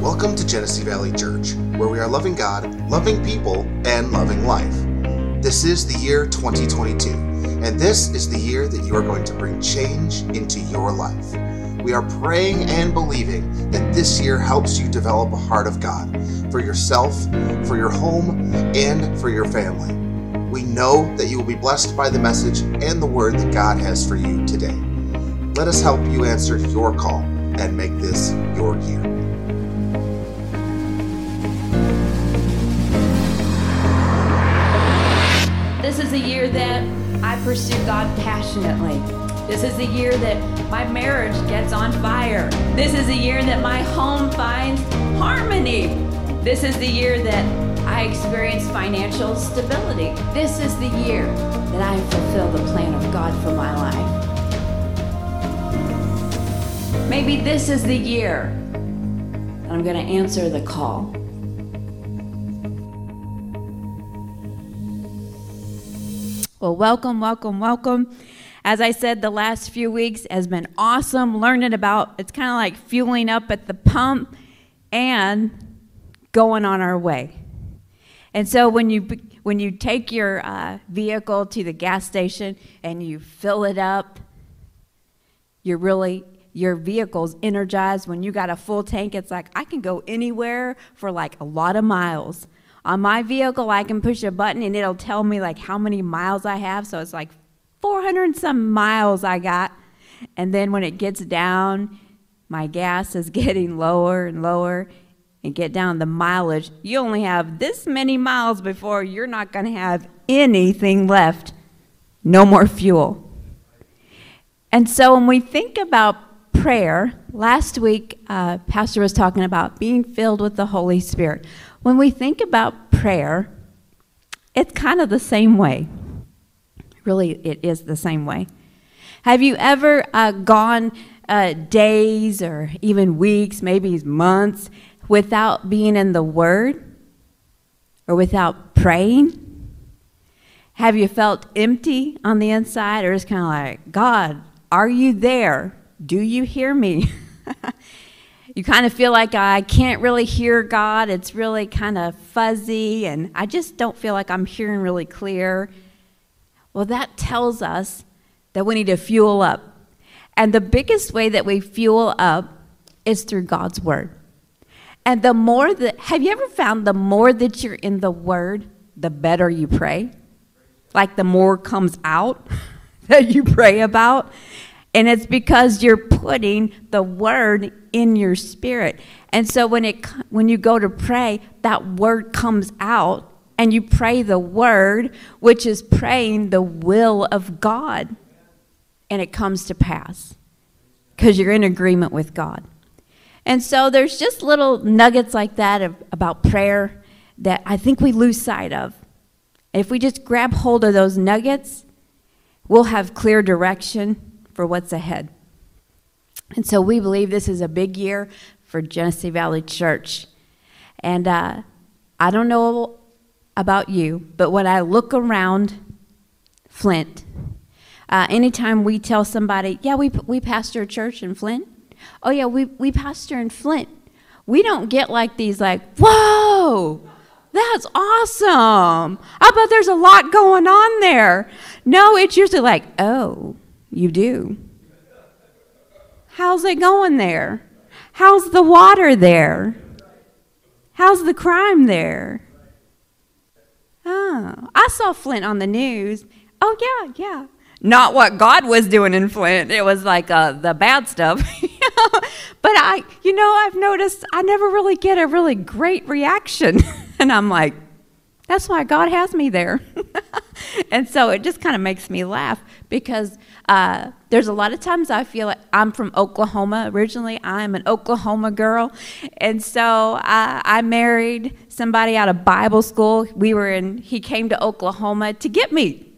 Welcome to Genesee Valley Church, where we are loving God, loving people, and loving life. This is the year 2022, and this is the year that you are going to bring change into your life. We are praying and believing that this year helps you develop a heart of God for yourself, for your home, and for your family. We know that you will be blessed by the message and the word that God has for you today. Let us help you answer your call and make this your year. This is a year that I pursue God passionately. This is the year that my marriage gets on fire. This is the year that my home finds harmony. This is the year that I experience financial stability. This is the year that I fulfill the plan of God for my life. Maybe this is the year that I'm going to answer the call. Well, welcome, welcome, welcome. As I said, the last few weeks has been awesome learning about it's kind of like fueling up at the pump and going on our way. And so when you when you take your uh, vehicle to the gas station and you fill it up, you're really your vehicle's energized. When you got a full tank, it's like I can go anywhere for like a lot of miles. On my vehicle, I can push a button and it'll tell me like how many miles I have. So it's like 400 and some miles I got. And then when it gets down, my gas is getting lower and lower. And get down the mileage, you only have this many miles before you're not going to have anything left. No more fuel. And so when we think about prayer, last week, uh, Pastor was talking about being filled with the Holy Spirit. When we think about prayer, it's kind of the same way. Really, it is the same way. Have you ever uh, gone uh, days or even weeks, maybe months, without being in the Word or without praying? Have you felt empty on the inside or just kind of like, God, are you there? Do you hear me? you kind of feel like I can't really hear God. It's really kind of fuzzy, and I just don't feel like I'm hearing really clear. Well, that tells us that we need to fuel up. And the biggest way that we fuel up is through God's Word. And the more that, have you ever found the more that you're in the Word, the better you pray? Like the more comes out that you pray about. And it's because you're putting the word in your spirit. And so when it when you go to pray, that word comes out and you pray the word, which is praying the will of God. And it comes to pass because you're in agreement with God. And so there's just little nuggets like that of, about prayer that I think we lose sight of. If we just grab hold of those nuggets, we'll have clear direction for what's ahead. And so we believe this is a big year for Genesee Valley Church. And uh, I don't know about you, but when I look around Flint, uh, anytime we tell somebody, yeah, we, we pastor a church in Flint, oh, yeah, we, we pastor in Flint, we don't get like these, like, whoa, that's awesome. I bet there's a lot going on there. No, it's usually like, oh, you do. How's it going there? How's the water there? How's the crime there? Oh, I saw Flint on the news. Oh, yeah, yeah. Not what God was doing in Flint. It was like uh, the bad stuff. but I, you know, I've noticed I never really get a really great reaction. and I'm like, that's why God has me there. and so it just kind of makes me laugh because uh, there's a lot of times I feel like I'm from Oklahoma originally. I'm an Oklahoma girl. And so I, I married somebody out of Bible school. We were in, he came to Oklahoma to get me.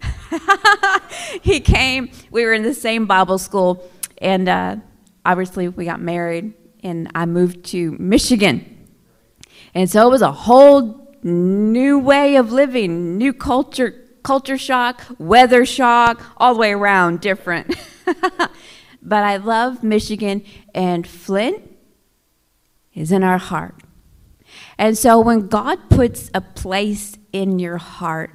he came, we were in the same Bible school. And uh, obviously we got married and I moved to Michigan. And so it was a whole new way of living, new culture, culture shock, weather shock, all the way around, different. but I love Michigan, and Flint is in our heart. And so when God puts a place in your heart,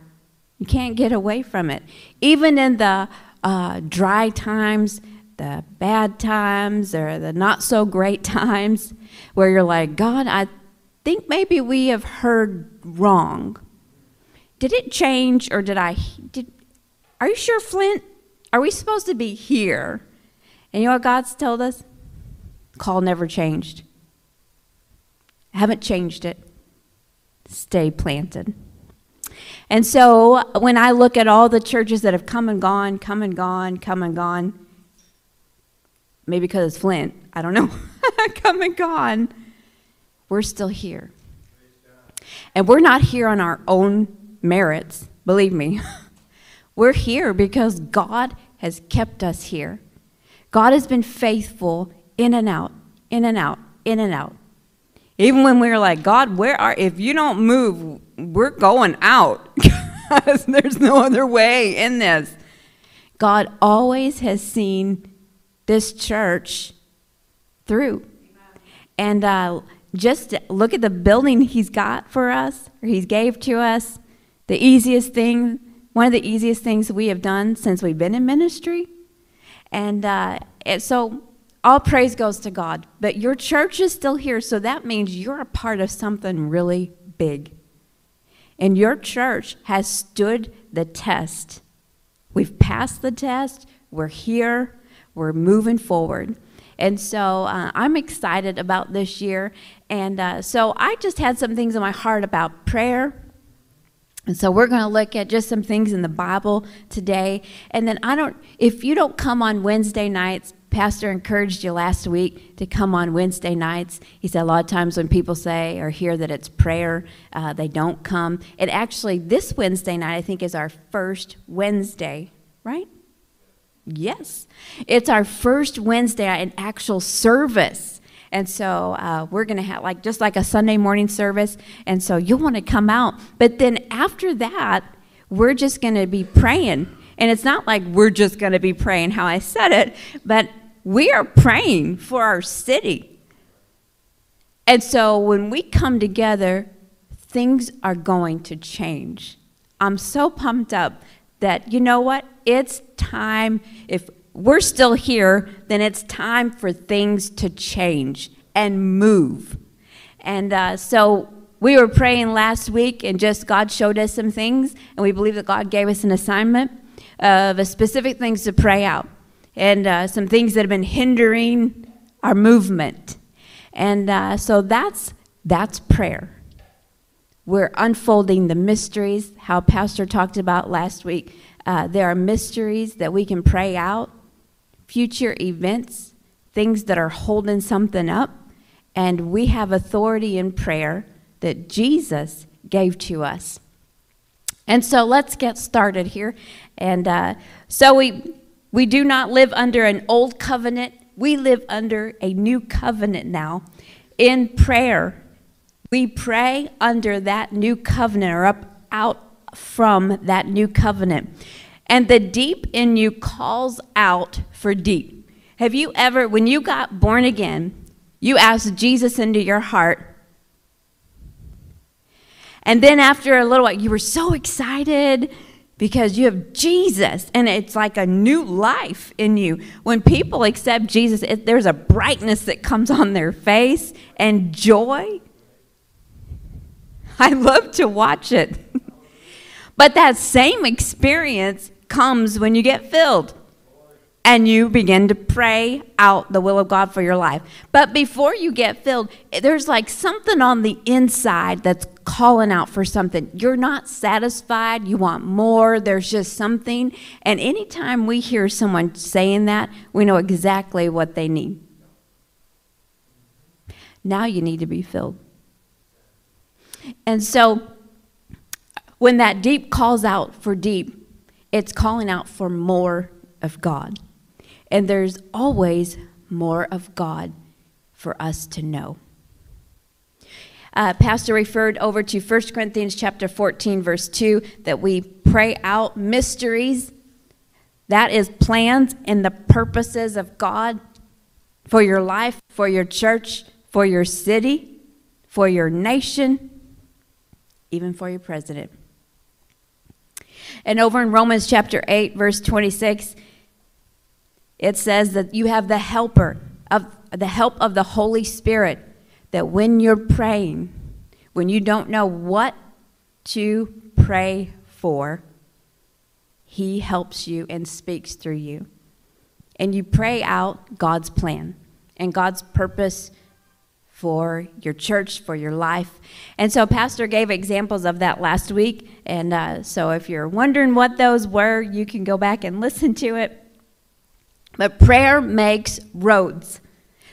you can't get away from it. Even in the uh, dry times, the bad times, or the not so great times, where you're like, God, I think maybe we have heard wrong. Did it change, or did I? Did, are you sure, Flint? Are we supposed to be here? And you know what God's told us? Call never changed. haven't changed it. Stay planted. And so when I look at all the churches that have come and gone, come and gone, come and gone, maybe because it's Flint, I don't know, come and gone, we're still here. And we're not here on our own merits, believe me. we're here because God has kept us here. God has been faithful in and out, in and out, in and out. Even when we were like, God, where are, if you don't move, we're going out. There's no other way in this. God always has seen this church through. And uh, just look at the building he's got for us, or he's gave to us. The easiest thing, one of the easiest things we have done since we've been in ministry. And uh, so all praise goes to God. But your church is still here, so that means you're a part of something really big. And your church has stood the test. We've passed the test, we're here, we're moving forward. And so uh, I'm excited about this year. And uh, so I just had some things in my heart about prayer. And so we're going to look at just some things in the Bible today. And then I don't, if you don't come on Wednesday nights, Pastor encouraged you last week to come on Wednesday nights. He said a lot of times when people say or hear that it's prayer, uh, they don't come. And actually, this Wednesday night, I think, is our first Wednesday, right? Yes. It's our first Wednesday an actual service. And so uh, we're going to have like just like a Sunday morning service. And so you'll want to come out. But then after that, we're just going to be praying. And it's not like we're just going to be praying how I said it, but we are praying for our city. And so when we come together, things are going to change. I'm so pumped up that, you know what? It's time. If we're still here, then it's time for things to change and move. And uh, so we were praying last week, and just God showed us some things, and we believe that God gave us an assignment of specific things to pray out and uh, some things that have been hindering our movement. And uh, so that's, that's prayer. We're unfolding the mysteries, how Pastor talked about last week. Uh, there are mysteries that we can pray out, future events, things that are holding something up, and we have authority in prayer that Jesus gave to us. And so let's get started here. And uh, so we we do not live under an old covenant, we live under a new covenant now. In prayer, we pray under that new covenant or up out from that new covenant. And the deep in you calls out for deep. Have you ever, when you got born again, you asked Jesus into your heart, and then after a little while, you were so excited because you have Jesus and it's like a new life in you. When people accept Jesus, it, there's a brightness that comes on their face and joy. I love to watch it. but that same experience comes when you get filled and you begin to pray out the will of God for your life. But before you get filled, there's like something on the inside that's calling out for something. You're not satisfied, you want more, there's just something. And anytime we hear someone saying that, we know exactly what they need. Now you need to be filled. And so when that deep calls out for deep, it's calling out for more of God. And there's always more of God for us to know. Uh, Pastor referred over to 1 Corinthians chapter 14, verse 2, that we pray out mysteries. That is plans and the purposes of God for your life, for your church, for your city, for your nation, even for your president. And over in Romans chapter 8, verse 26, it says that you have the helper of the help of the Holy Spirit that when you're praying, when you don't know what to pray for, He helps you and speaks through you. And you pray out God's plan and God's purpose for your church, for your life. And so, Pastor gave examples of that last week. And uh, so, if you're wondering what those were, you can go back and listen to it. But prayer makes roads.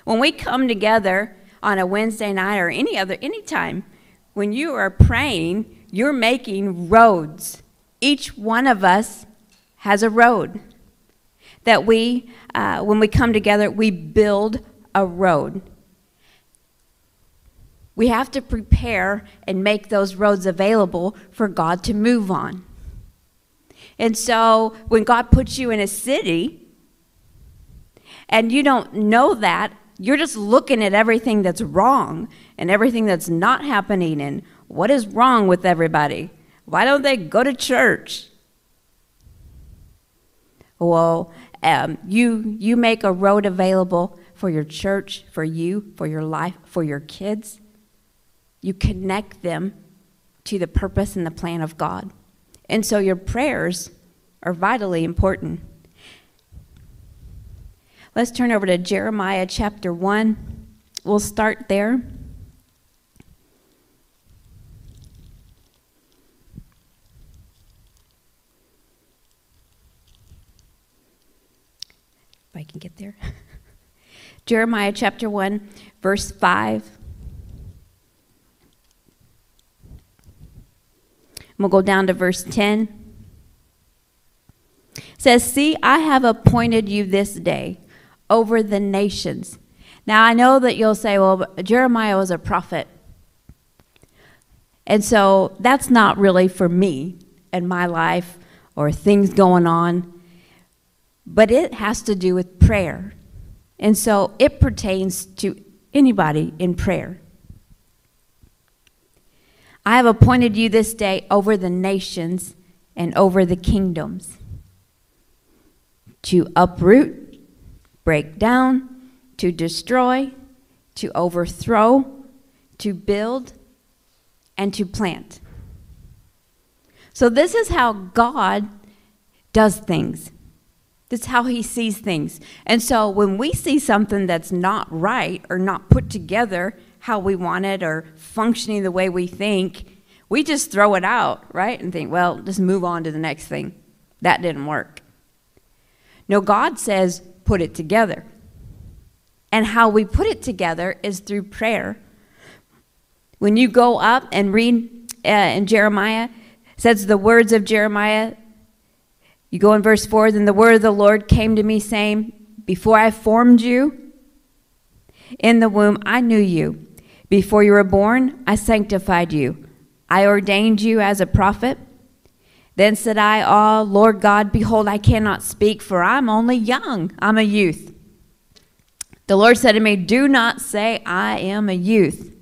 When we come together on a Wednesday night or any other any time, when you are praying, you're making roads. Each one of us has a road that we, uh, when we come together, we build a road. We have to prepare and make those roads available for God to move on. And so when God puts you in a city and you don't know that, you're just looking at everything that's wrong and everything that's not happening and what is wrong with everybody. Why don't they go to church? Well, um, you, you make a road available for your church, for you, for your life, for your kids. You connect them to the purpose and the plan of God. And so your prayers are vitally important. Let's turn over to Jeremiah chapter 1. We'll start there. If I can get there. Jeremiah chapter 1, verse 5. We'll go down to verse 10. It says, See, I have appointed you this day over the nations. Now, I know that you'll say, well, Jeremiah was a prophet. And so that's not really for me and my life or things going on, but it has to do with prayer. And so it pertains to anybody in prayer. I have appointed you this day over the nations and over the kingdoms to uproot, break down, to destroy, to overthrow, to build, and to plant. So, this is how God does things. This is how he sees things. And so when we see something that's not right or not put together how we want it or functioning the way we think, we just throw it out, right? And think, well, just move on to the next thing. That didn't work. No, God says, put it together. And how we put it together is through prayer. When you go up and read uh, in Jeremiah, says the words of Jeremiah you go in verse 4 Then the word of the Lord came to me, saying, Before I formed you in the womb, I knew you. Before you were born, I sanctified you. I ordained you as a prophet. Then said I, Ah, oh, Lord God, behold, I cannot speak, for I'm only young. I'm a youth. The Lord said to me, Do not say, I am a youth.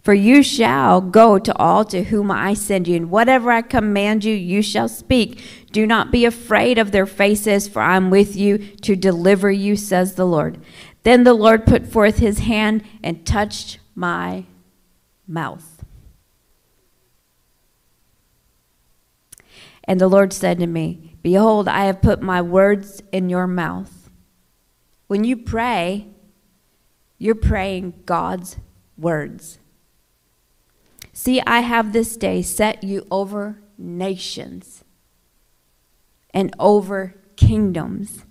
For you shall go to all to whom I send you, and whatever I command you, you shall speak. Do not be afraid of their faces, for I am with you to deliver you, says the Lord. Then the Lord put forth his hand and touched my mouth. And the Lord said to me, Behold, I have put my words in your mouth. When you pray, you're praying God's words. See, I have this day set you over nations and over kingdoms.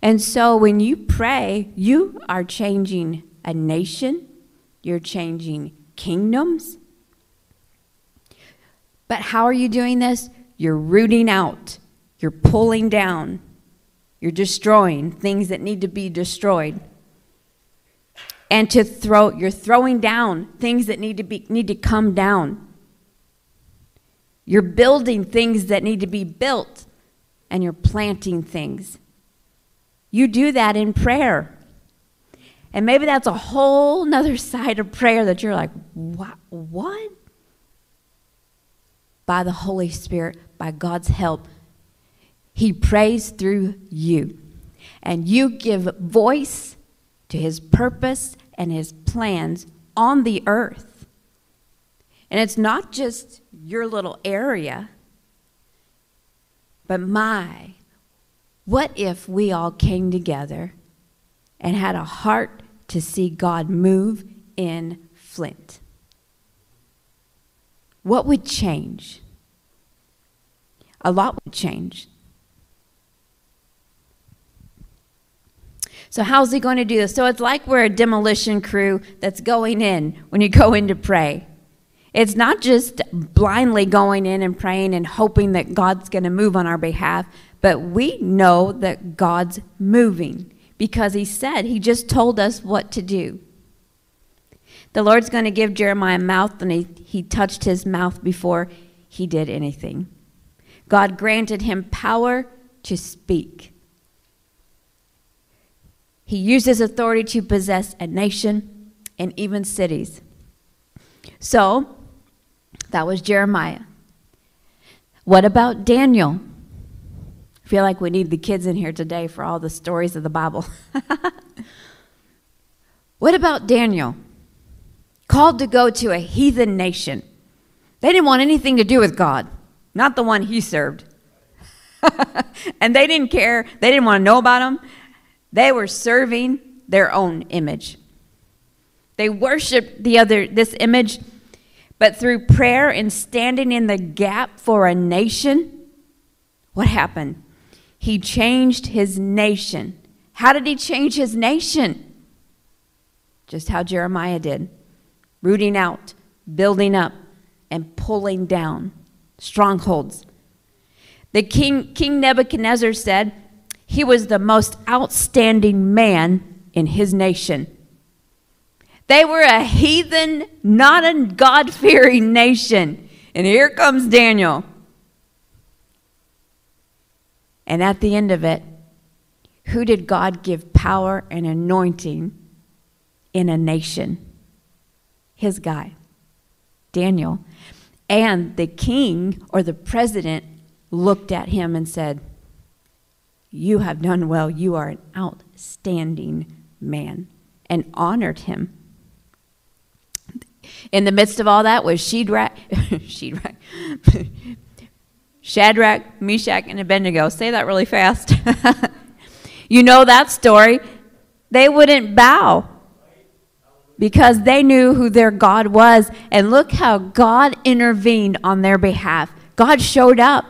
And so when you pray, you are changing a nation, you're changing kingdoms. But how are you doing this? You're rooting out, you're pulling down, you're destroying things that need to be destroyed. and to throw you're throwing down things that need to be need to come down. You're building things that need to be built and you're planting things. You do that in prayer. And maybe that's a whole nother side of prayer that you're like, what? what? By the Holy Spirit, by God's help, He prays through you. And you give voice to His purpose and His plans on the earth. And it's not just your little area, but my, what if we all came together and had a heart to see God move in Flint? What would change? A lot would change. So, how's he going to do this? So, it's like we're a demolition crew that's going in when you go in to pray. It's not just blindly going in and praying and hoping that God's going to move on our behalf, but we know that God's moving because He said, He just told us what to do. The Lord's going to give Jeremiah a mouth, and he, he touched his mouth before he did anything. God granted him power to speak. He used his authority to possess a nation and even cities. So, that was Jeremiah. What about Daniel? Feel like we need the kids in here today for all the stories of the Bible. what about Daniel? Called to go to a heathen nation. They didn't want anything to do with God, not the one he served. and they didn't care, they didn't want to know about him. They were serving their own image. They worshiped the other this image but through prayer and standing in the gap for a nation, what happened? He changed his nation. How did he change his nation? Just how Jeremiah did rooting out, building up, and pulling down strongholds. The king, King Nebuchadnezzar said he was the most outstanding man in his nation. They were a heathen, not a God fearing nation. And here comes Daniel. And at the end of it, who did God give power and anointing in a nation? His guy, Daniel. And the king or the president looked at him and said, You have done well. You are an outstanding man, and honored him. In the midst of all that was Shadrach, Shadrach, Shadrach, Meshach, and Abednego. Say that really fast. you know that story. They wouldn't bow because they knew who their God was. And look how God intervened on their behalf. God showed up,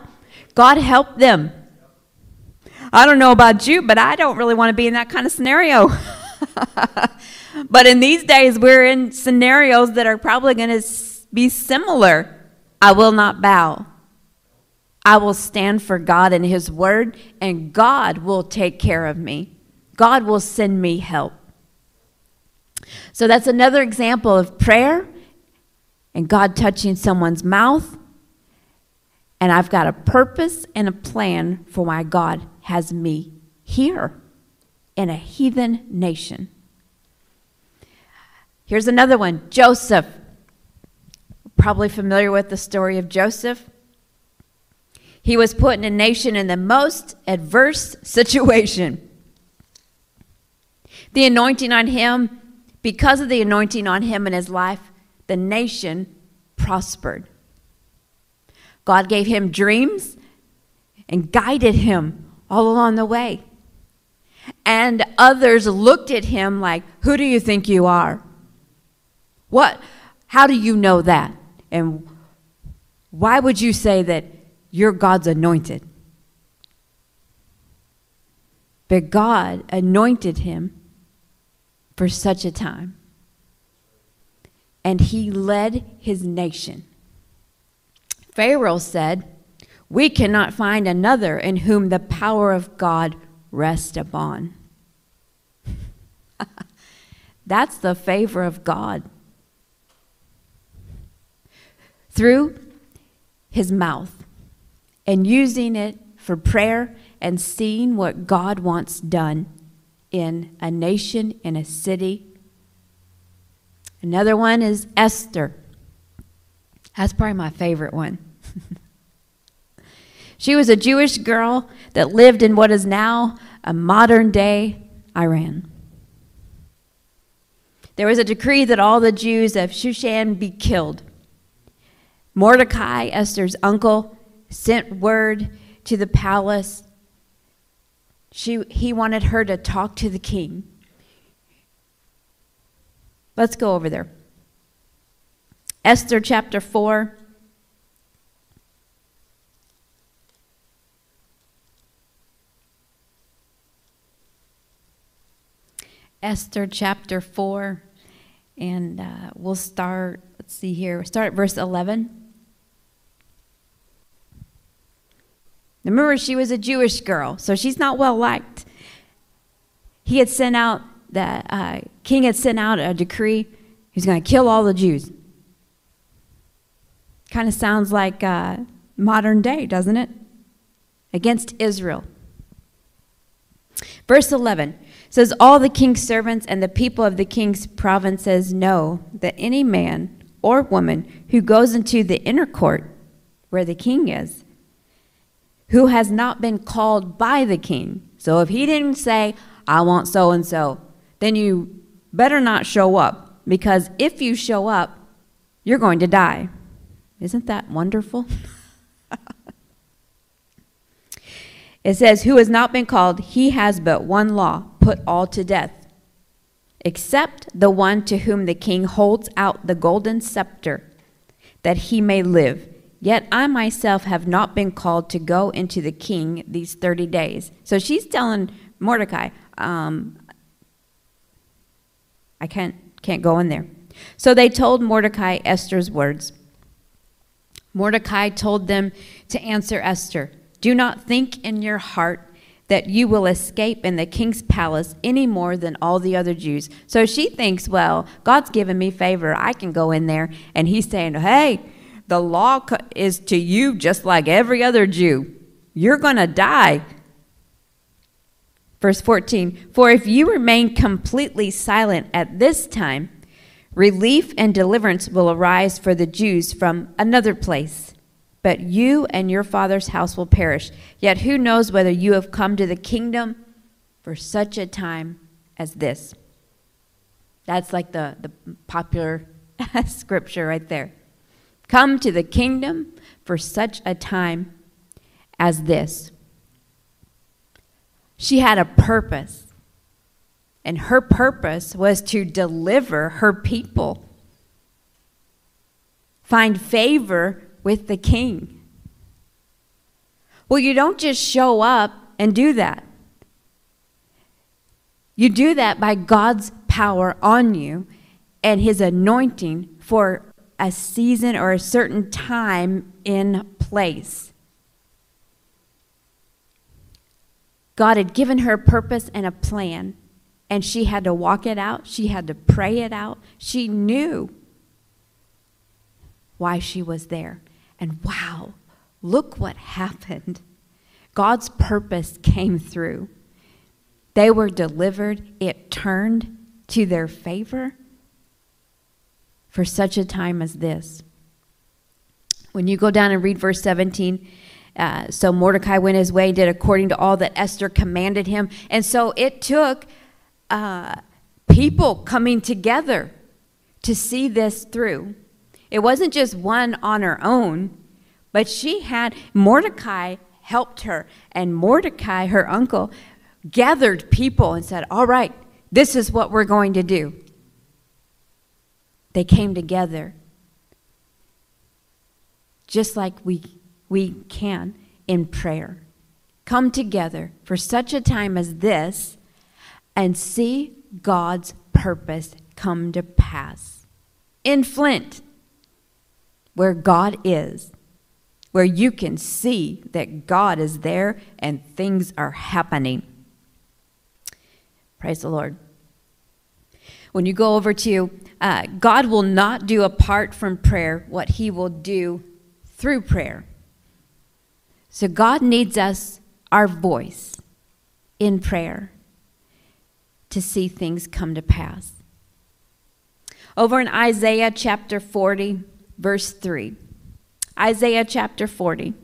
God helped them. I don't know about you, but I don't really want to be in that kind of scenario. But in these days, we're in scenarios that are probably going to be similar. I will not bow. I will stand for God and His word, and God will take care of me. God will send me help. So that's another example of prayer and God touching someone's mouth. And I've got a purpose and a plan for why God has me here in a heathen nation. Here's another one Joseph. Probably familiar with the story of Joseph. He was put in a nation in the most adverse situation. The anointing on him, because of the anointing on him in his life, the nation prospered. God gave him dreams and guided him all along the way. And others looked at him like, Who do you think you are? What, how do you know that? And why would you say that you're God's anointed? But God anointed him for such a time. And he led his nation. Pharaoh said, We cannot find another in whom the power of God rests upon. That's the favor of God. Through his mouth and using it for prayer and seeing what God wants done in a nation, in a city. Another one is Esther. That's probably my favorite one. she was a Jewish girl that lived in what is now a modern day Iran. There was a decree that all the Jews of Shushan be killed. Mordecai, Esther's uncle, sent word to the palace. She, he wanted her to talk to the king. Let's go over there. Esther chapter 4. Esther chapter 4, and uh, we'll start, let's see here, start at verse 11. Remember, she was a Jewish girl, so she's not well liked. He had sent out, the uh, king had sent out a decree he's going to kill all the Jews. Kind of sounds like uh, modern day, doesn't it? Against Israel. Verse 11 says, All the king's servants and the people of the king's provinces know that any man or woman who goes into the inner court where the king is, who has not been called by the king. So if he didn't say, I want so and so, then you better not show up because if you show up, you're going to die. Isn't that wonderful? it says, Who has not been called, he has but one law put all to death, except the one to whom the king holds out the golden scepter, that he may live. Yet I myself have not been called to go into the king these 30 days. So she's telling Mordecai, um, I can't, can't go in there. So they told Mordecai Esther's words. Mordecai told them to answer Esther Do not think in your heart that you will escape in the king's palace any more than all the other Jews. So she thinks, well, God's given me favor. I can go in there. And he's saying, hey, the law is to you just like every other Jew. You're going to die. Verse 14 For if you remain completely silent at this time, relief and deliverance will arise for the Jews from another place. But you and your father's house will perish. Yet who knows whether you have come to the kingdom for such a time as this? That's like the, the popular scripture right there come to the kingdom for such a time as this. She had a purpose, and her purpose was to deliver her people, find favor with the king. Well, you don't just show up and do that. You do that by God's power on you and his anointing for a season or a certain time in place. God had given her a purpose and a plan, and she had to walk it out. She had to pray it out. She knew why she was there. And wow, look what happened. God's purpose came through. They were delivered, it turned to their favor for such a time as this. When you go down and read verse 17, uh, so Mordecai went his way, and did according to all that Esther commanded him. And so it took uh, people coming together to see this through. It wasn't just one on her own, but she had, Mordecai helped her, and Mordecai, her uncle, gathered people and said, All right, this is what we're going to do. They came together just like we, we can in prayer. Come together for such a time as this and see God's purpose come to pass. In Flint, where God is, where you can see that God is there and things are happening. Praise the Lord. When you go over to uh, God will not do apart from prayer what He will do through prayer. So God needs us, our voice, in prayer to see things come to pass. Over in Isaiah chapter 40, verse 3. Isaiah chapter 40,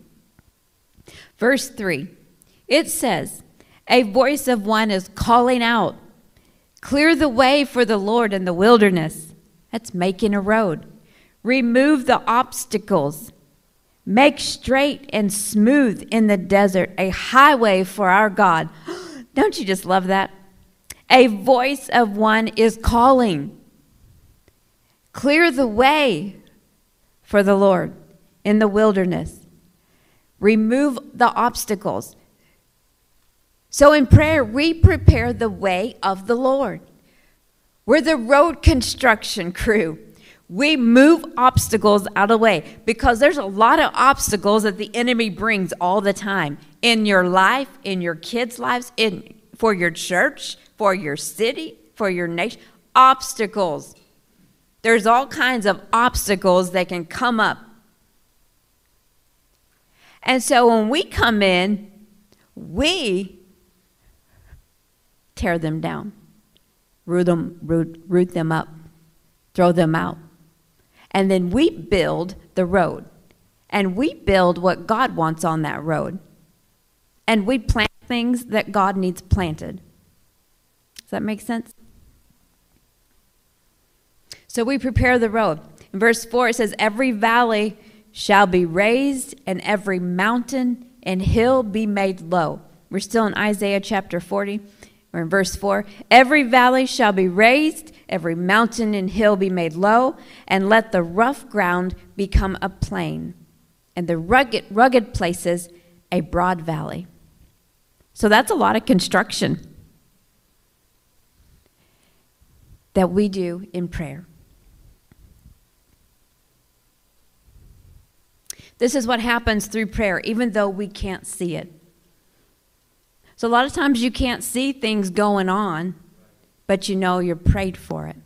verse 3. It says, A voice of one is calling out, Clear the way for the Lord in the wilderness. That's making a road. Remove the obstacles. Make straight and smooth in the desert a highway for our God. Don't you just love that? A voice of one is calling. Clear the way for the Lord in the wilderness. Remove the obstacles. So in prayer, we prepare the way of the Lord. We're the road construction crew. We move obstacles out of the way because there's a lot of obstacles that the enemy brings all the time in your life, in your kids' lives, in for your church, for your city, for your nation. Obstacles. There's all kinds of obstacles that can come up. And so when we come in, we tear them down, root them, root, root them up, throw them out. And then we build the road. And we build what God wants on that road. And we plant things that God needs planted. Does that make sense? So we prepare the road. In verse 4, it says, Every valley shall be raised, and every mountain and hill be made low. We're still in Isaiah chapter 40. We're in verse 4. Every valley shall be raised, every mountain and hill be made low, and let the rough ground become a plain, and the rugged, rugged places a broad valley. So that's a lot of construction that we do in prayer. This is what happens through prayer, even though we can't see it. So, a lot of times you can't see things going on, but you know you're prayed for it.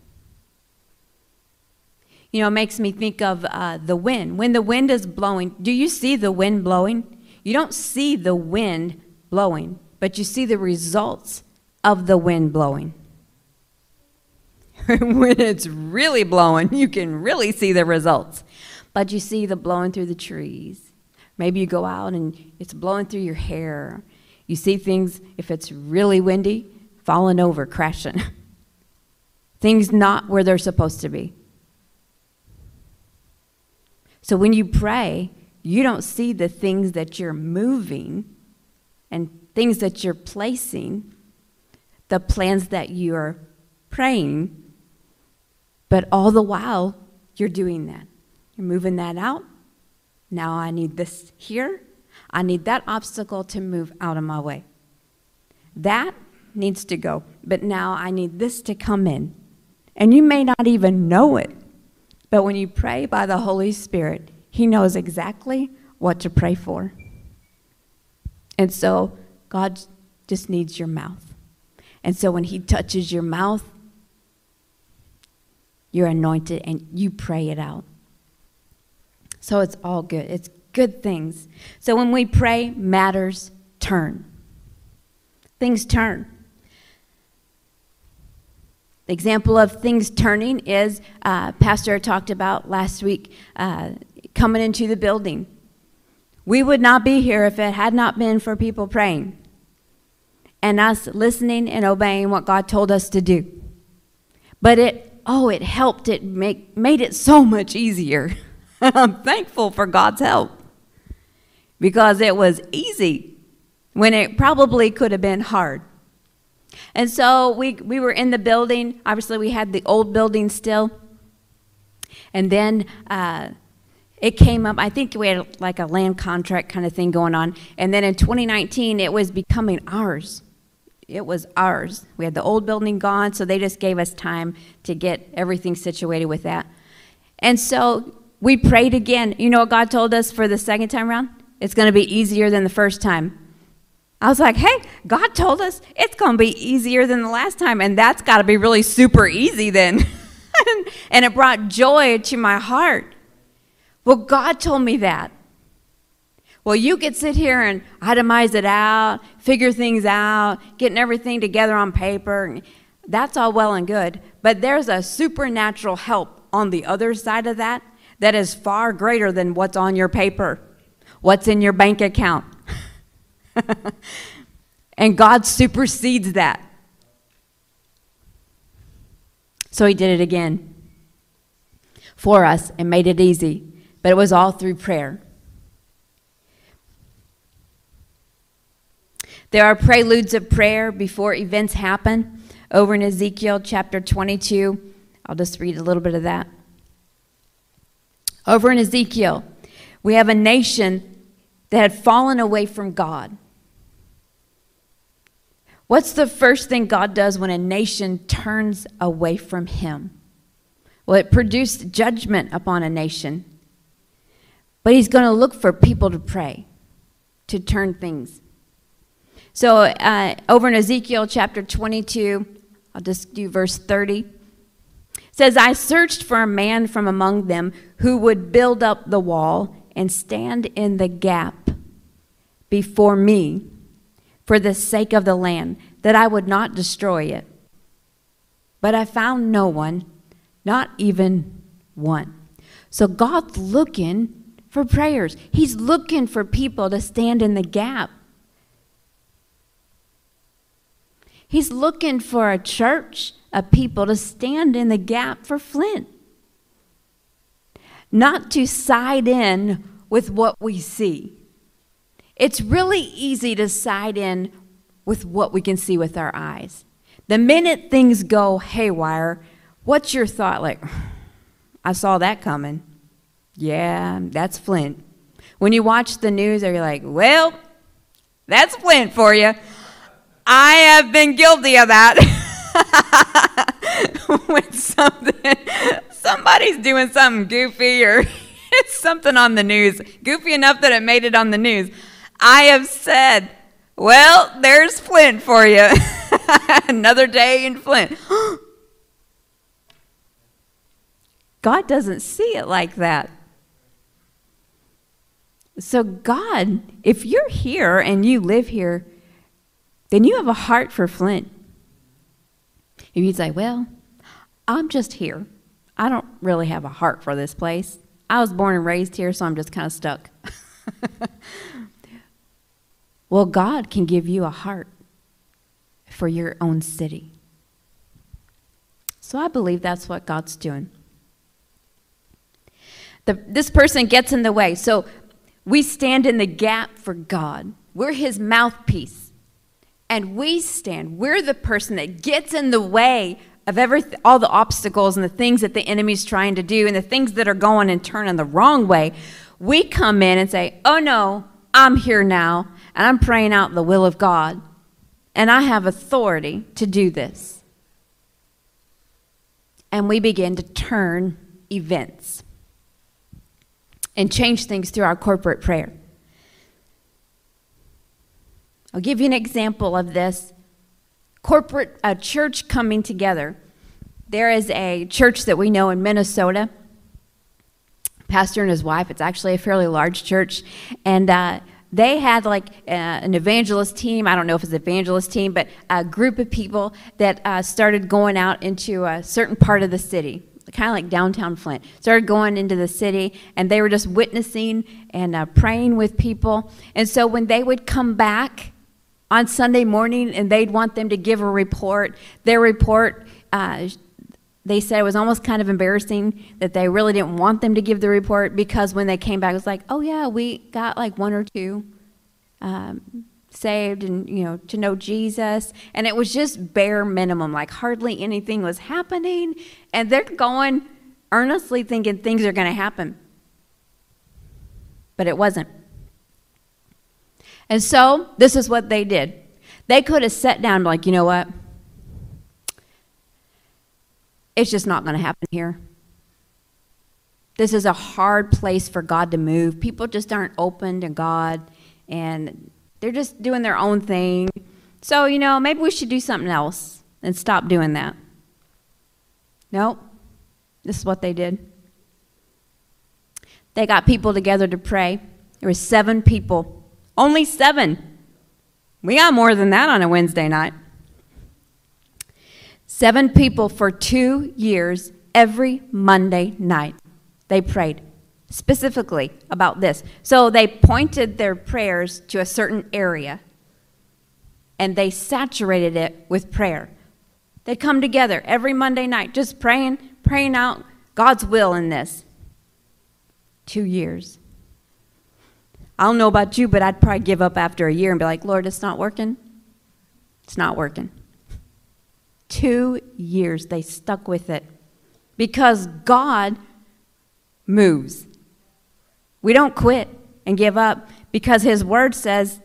You know, it makes me think of uh, the wind. When the wind is blowing, do you see the wind blowing? You don't see the wind blowing, but you see the results of the wind blowing. when it's really blowing, you can really see the results. But you see the blowing through the trees. Maybe you go out and it's blowing through your hair. You see things, if it's really windy, falling over, crashing. things not where they're supposed to be. So when you pray, you don't see the things that you're moving and things that you're placing, the plans that you're praying, but all the while you're doing that. You're moving that out. Now I need this here. I need that obstacle to move out of my way. That needs to go, but now I need this to come in. And you may not even know it, but when you pray by the Holy Spirit, He knows exactly what to pray for. And so God just needs your mouth. And so when He touches your mouth, you're anointed and you pray it out. So it's all good. It's good things. So when we pray, matters turn. Things turn. The example of things turning is uh, Pastor talked about last week uh, coming into the building. We would not be here if it had not been for people praying and us listening and obeying what God told us to do. But it, oh, it helped it make, made it so much easier. I'm thankful for God's help because it was easy when it probably could have been hard. And so we, we were in the building. Obviously, we had the old building still. And then uh, it came up, I think we had like a land contract kind of thing going on. And then in 2019, it was becoming ours. It was ours. We had the old building gone, so they just gave us time to get everything situated with that. And so we prayed again. You know what God told us for the second time around? It's going to be easier than the first time. I was like, hey, God told us it's going to be easier than the last time, and that's got to be really super easy then. and it brought joy to my heart. Well, God told me that. Well, you could sit here and itemize it out, figure things out, getting everything together on paper. That's all well and good. But there's a supernatural help on the other side of that that is far greater than what's on your paper, what's in your bank account. and God supersedes that. So he did it again for us and made it easy. But it was all through prayer. There are preludes of prayer before events happen. Over in Ezekiel chapter 22, I'll just read a little bit of that. Over in Ezekiel, we have a nation that had fallen away from God. What's the first thing God does when a nation turns away from Him? Well, it produced judgment upon a nation. But He's going to look for people to pray, to turn things. So, uh, over in Ezekiel chapter 22, I'll just do verse 30 says, I searched for a man from among them who would build up the wall and stand in the gap before me for the sake of the land, that I would not destroy it. But I found no one, not even one. So God's looking for prayers, He's looking for people to stand in the gap. He's looking for a church of people to stand in the gap for Flint. Not to side in with what we see. It's really easy to side in with what we can see with our eyes. The minute things go haywire, what's your thought like? I saw that coming. Yeah, that's Flint. When you watch the news, are you like, well, that's Flint for you. I have been guilty of that. when something somebody's doing something goofy or it's something on the news, goofy enough that it made it on the news. I have said, "Well, there's Flint for you. Another day in Flint." God doesn't see it like that. So, God, if you're here and you live here, then you have a heart for Flint. If you'd say, well, I'm just here. I don't really have a heart for this place. I was born and raised here, so I'm just kind of stuck. well, God can give you a heart for your own city. So I believe that's what God's doing. The, this person gets in the way. So we stand in the gap for God. We're his mouthpiece and we stand. We're the person that gets in the way of every, all the obstacles and the things that the enemy's trying to do and the things that are going and turning the wrong way. We come in and say, Oh no, I'm here now, and I'm praying out the will of God, and I have authority to do this. And we begin to turn events and change things through our corporate prayer. I'll give you an example of this. Corporate, a church coming together. There is a church that we know in Minnesota. Pastor and his wife, it's actually a fairly large church. And uh, they had like uh, an evangelist team. I don't know if it's an evangelist team, but a group of people that uh, started going out into a certain part of the city, kind of like downtown Flint. Started going into the city, and they were just witnessing and uh, praying with people. And so when they would come back, on Sunday morning and they'd want them to give a report. Their report, uh, they said it was almost kind of embarrassing that they really didn't want them to give the report because when they came back, it was like, oh, yeah, we got like one or two um, saved and, you know, to know Jesus. And it was just bare minimum, like hardly anything was happening. And they're going earnestly thinking things are going to happen. But it wasn't. And so this is what they did. They could have sat down like, you know what? It's just not going to happen here. This is a hard place for God to move. People just aren't open to God. And They're just doing their own thing. So, you know, maybe we should do something else and stop doing that. Nope. This is what they did. They got people together to pray. There were seven people. Only seven. We got more than that on a Wednesday night. Seven people for two years, every Monday night. They prayed specifically about this. So they pointed their prayers to a certain area and they saturated it with prayer. They come together every Monday night just praying, praying out God's will in this. Two years. I don't know about you, but I'd probably give up after a year and be like, Lord, it's not working. It's not working. Two years they stuck with it because God moves. We don't quit and give up because His Word says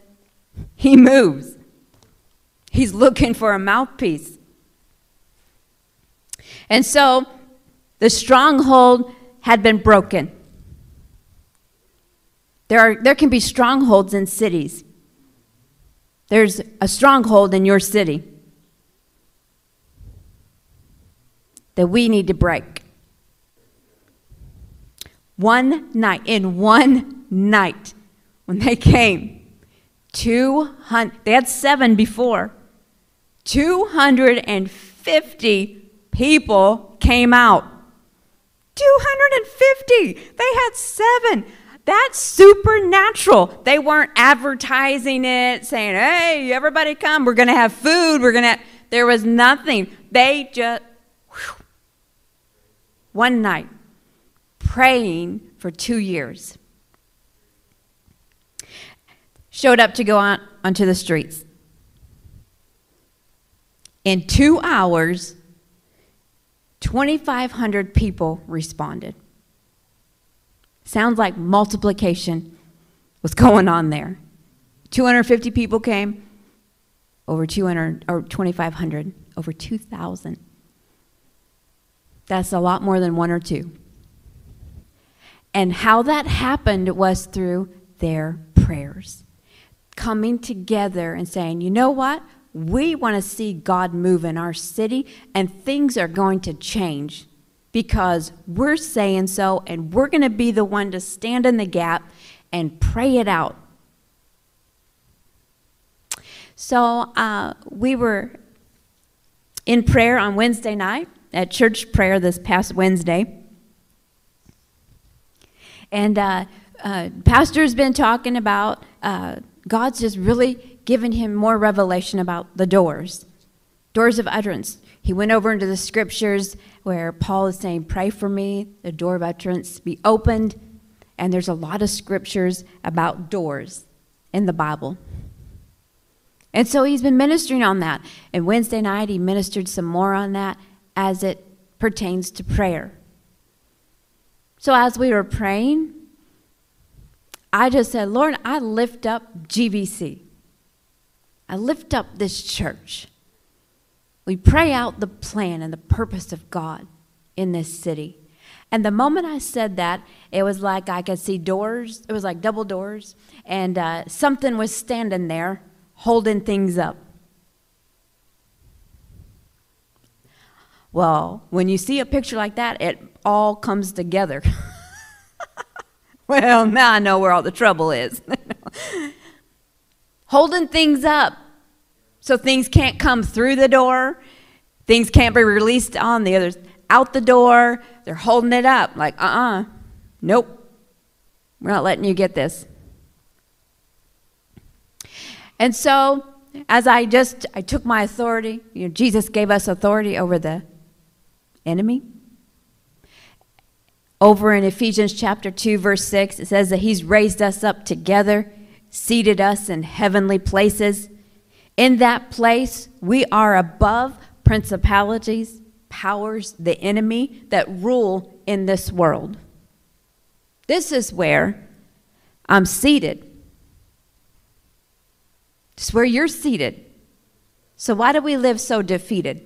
He moves. He's looking for a mouthpiece. And so the stronghold had been broken. There, are, there can be strongholds in cities. There's a stronghold in your city that we need to break. One night, in one night, when they came, 200, they had seven before, 250 people came out. 250! They had seven. That's supernatural. They weren't advertising it, saying, hey, everybody come, we're going to have food, we're going to. There was nothing. They just, one night, praying for two years. Showed up to go out onto the streets. In two hours, 2,500 people responded. Sounds like multiplication was going on there. 250 people came, over 200 or 2,500, over 2,000. That's a lot more than one or two. And how that happened was through their prayers. Coming together and saying, you know what? We want to see God move in our city, and things are going to change because we're saying so, and we're going to be the one to stand in the gap and pray it out. So uh, we were in prayer on Wednesday night at church prayer this past Wednesday. And uh, uh, Pastor's been talking about uh, God's just really given him more revelation about the doors, doors of utterance. He went over into the scriptures where Paul is saying, Pray for me, the door of utterance be opened. And there's a lot of scriptures about doors in the Bible. And so he's been ministering on that. And Wednesday night, he ministered some more on that as it pertains to prayer. So as we were praying, I just said, Lord, I lift up GVC. I lift up this church. We pray out the plan and the purpose of God in this city. And the moment I said that, it was like I could see doors. It was like double doors. And uh, something was standing there holding things up. Well, when you see a picture like that, it all comes together. well, now I know where all the trouble is. holding things up so things can't come through the door, things can't be released on the others out the door. They're holding it up like, uh uh-uh. uh, nope, we're not letting you get this. And so, as I just I took my authority, you know, Jesus gave us authority over the enemy. Over in Ephesians chapter 2 verse 6, it says that he's raised us up together, seated us in heavenly places in that place, we are above principalities, powers, the enemy that rule in this world. This is where I'm seated. It's where you're seated. So, why do we live so defeated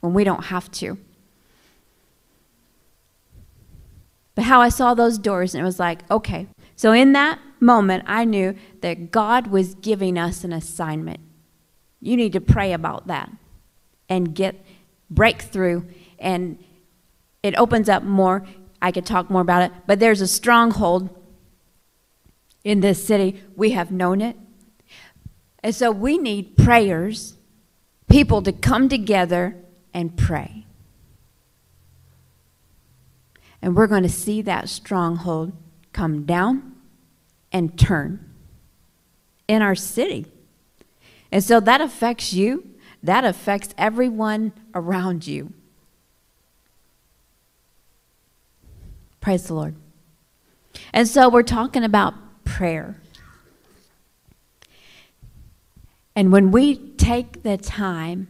when we don't have to? But how I saw those doors, and it was like, okay. So, in that, moment, I knew that God was giving us an assignment. You need to pray about that and get breakthrough, and it opens up more. I could talk more about it, but there's a stronghold in this city. We have known it. And so we need prayers, people to come together and pray. And we're going to see that stronghold come down and turn in our city. And so that affects you, that affects everyone around you. Praise the Lord. And so we're talking about prayer. And when we take the time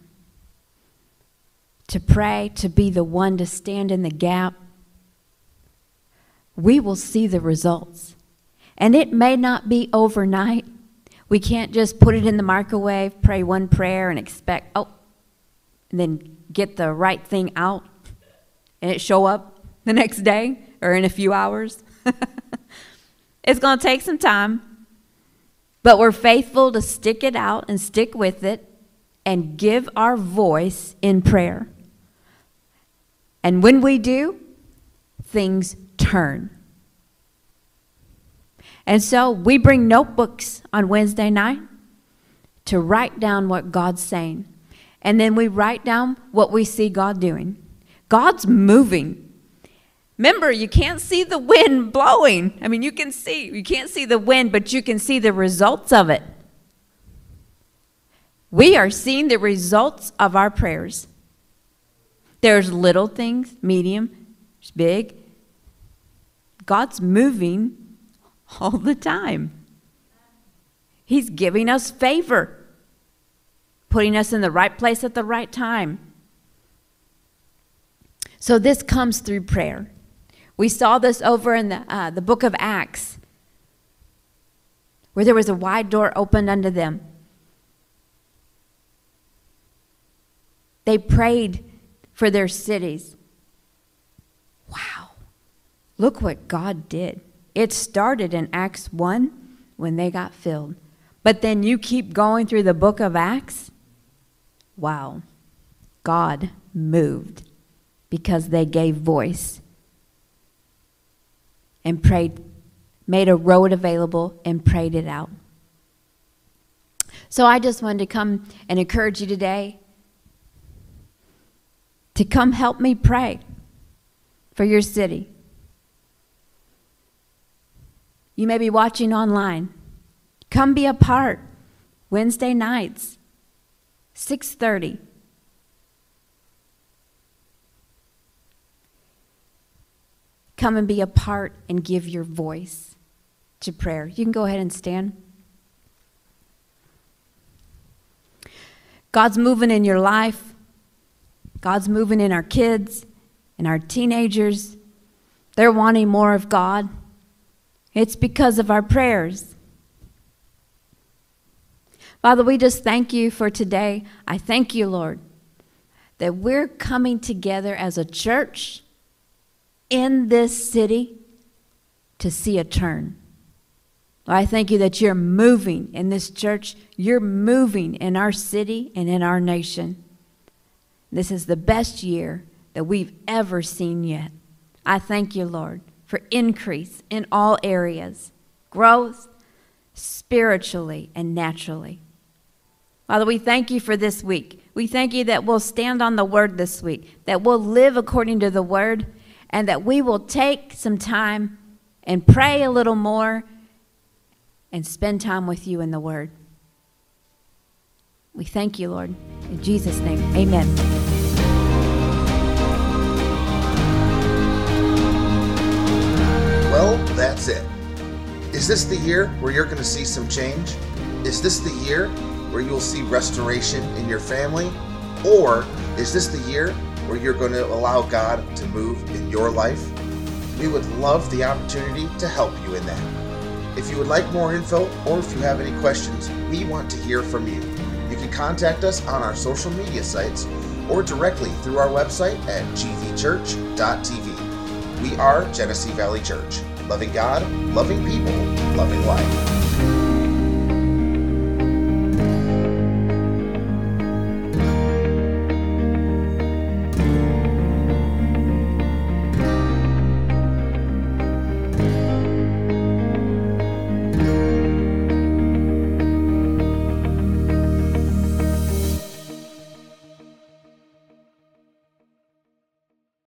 to pray, to be the one to stand in the gap, we will see the results. And it may not be overnight. We can't just put it in the microwave, pray one prayer, and expect, oh, and then get the right thing out and it show up the next day or in a few hours. it's going to take some time, but we're faithful to stick it out and stick with it and give our voice in prayer. And when we do, things turn. And so we bring notebooks on Wednesday night to write down what God's saying. And then we write down what we see God doing. God's moving. Remember, you can't see the wind blowing. I mean, you can see, you can't see the wind, but you can see the results of it. We are seeing the results of our prayers. There's little things, medium, big. God's moving all the time. He's giving us favor, putting us in the right place at the right time. So this comes through prayer. We saw this over in the, uh, the book of Acts, where there was a wide door opened unto them. They prayed for their cities. Wow. Look what God did. It started in Acts 1 when they got filled. But then you keep going through the book of Acts. Wow. God moved because they gave voice and prayed, made a road available and prayed it out. So I just wanted to come and encourage you today to come help me pray for your city. You may be watching online. Come be a part. Wednesday nights, 6:30. Come and be a part and give your voice to prayer. You can go ahead and stand. God's moving in your life. God's moving in our kids and our teenagers. They're wanting more of God. It's because of our prayers. Father, we just thank you for today. I thank you, Lord, that we're coming together as a church in this city to see a turn. I thank you that you're moving in this church. You're moving in our city and in our nation. This is the best year that we've ever seen yet. I thank you, Lord for increase in all areas growth spiritually and naturally. Father, we thank you for this week. We thank you that we'll stand on the word this week, that we'll live according to the word, and that we will take some time and pray a little more and spend time with you in the word. We thank you, Lord. In Jesus' name, amen. Well, that's it. Is this the year where you're going to see some change? Is this the year where you'll see restoration in your family? Or is this the year where you're going to allow God to move in your life? We would love the opportunity to help you in that. If you would like more info or if you have any questions, we want to hear from you. Can contact us on our social media sites or directly through our website at gvchurch.tv. We are Genesee Valley Church, loving God, loving people, loving life.